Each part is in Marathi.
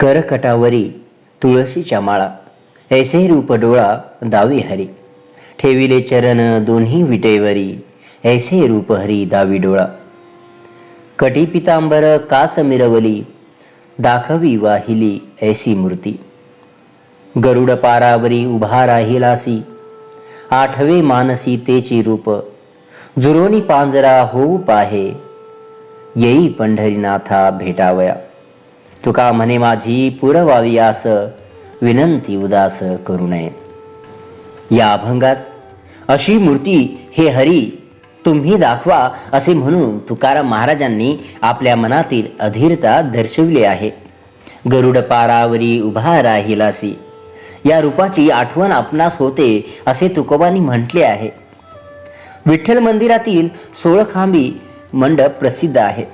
करकटावरी तुळशीच्या माळा ऐसे रूप डोळा दावी हरी. ठेविले चरण दोन्ही विटेवरी ऐसे रूप हरी दावी डोळा. कटी पितांबर कास मिरवली दाखवी वाहिली ऐसी मूर्ती. गरुड पारावरी उभा राहिलासी आठवे मानसी तेची रूप. जुरोनी पांजरा होऊ पाहे येई पंढरीनाथा भेटावया. तुका म्हणे माझी पुरवावी आस विनंती उदास करू नये. या अभंगात अशी मूर्ती हे हरी तुम्ही दाखवा असे म्हणून तुकाराम महाराजांनी आपल्या मनातील अधीरता दर्शविली आहे. गरुड पारावरी उभा राहिलासी या रूपाची आठवण आपणास होते असे तुकोबांनी म्हटले आहे. विठ्ठल मंदिरातील सोळखांबी मंडप प्रसिद्ध आहे.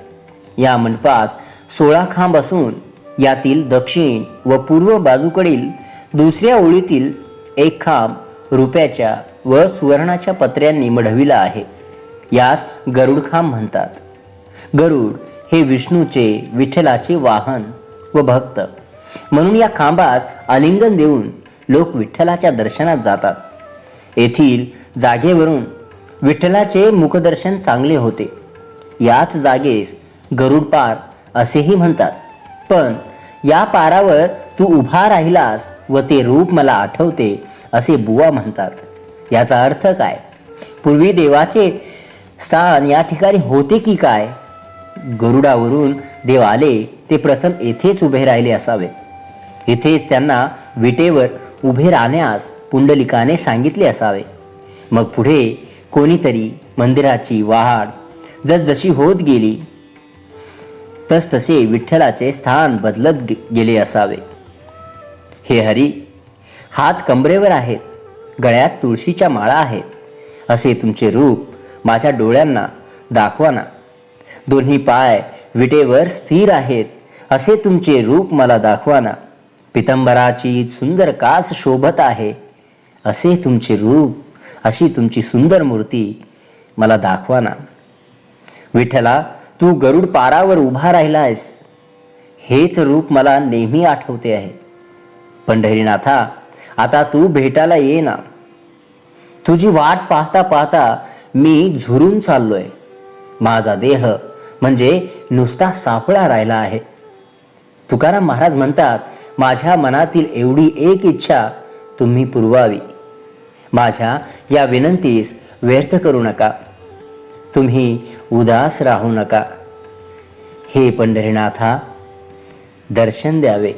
या मंडपास सोळा खांब असून यातील दक्षिण व पूर्व बाजूकडील दुसऱ्या ओळीतील एक खांब रुपयाच्या व सुवर्णाच्या पत्र्यांनी मढविला आहे. यास गरुड खांब म्हणतात. गरुड हे विष्णूचे विठ्ठलाचे वाहन व भक्त. म्हणून या खांबास आलिंगन देऊन लोक विठ्ठलाच्या दर्शनात जातात. येथील जागेवरून विठ्ठलाचे मुखदर्शन चांगले होते. याच जागेस गरुड पार असेही म्हणतात. पण या पारावर तू उभा राहिलास व ते रूप मला आठवते असे बुवा म्हणतात. याचा अर्थ काय? पूर्वी देवाचे स्थान या ठिकाणी होते की काय? गरुडावरून देव आले ते प्रथम येथेच उभे राहिले असावे. इथेच त्यांना विटेवर उभे राहण्यास पुंडलिकाने सांगितले असावे. मग पुढे कोणीतरी मंदिराची वाढ जसजशी होत गेली तसतसे विठ्ठलाचे स्थान बदलत गे- गेले असावे. हे हरी हात कमरेवर आहेत गळ्यात तुळशीच्या माळा आहेत. असे तुमचे रूप माझ्या डोळ्यांना दाखवाना दोन्ही पाय विटेवर स्थिर आहेत असे तुमचे रूप मला दाखवाना पितंबराची सुंदर कास शोभत आहे असे तुमचे रूप अशी तुमची सुंदर मूर्ती मला दाखवाना विठ्ठला तू गरुड पारावर उभा राहिलायस. हेच रूप मला नेहमी आठवते आहे. पंढरीनाथा आता तू भेटायला ये ना. तुझी वाट पाहता पाहता मी झुरून चाललोय. माझा देह म्हणजे नुसता सापळा राहिला आहे. तुकाराम महाराज म्हणतात माझ्या मनातील एवढी एक इच्छा तुम्ही पुरवावी. माझ्या या विनंतीस व्यर्थ करू नका. तुम्ही उदास राहू नका. हे पंढरीनाथा दर्शन द्यावे.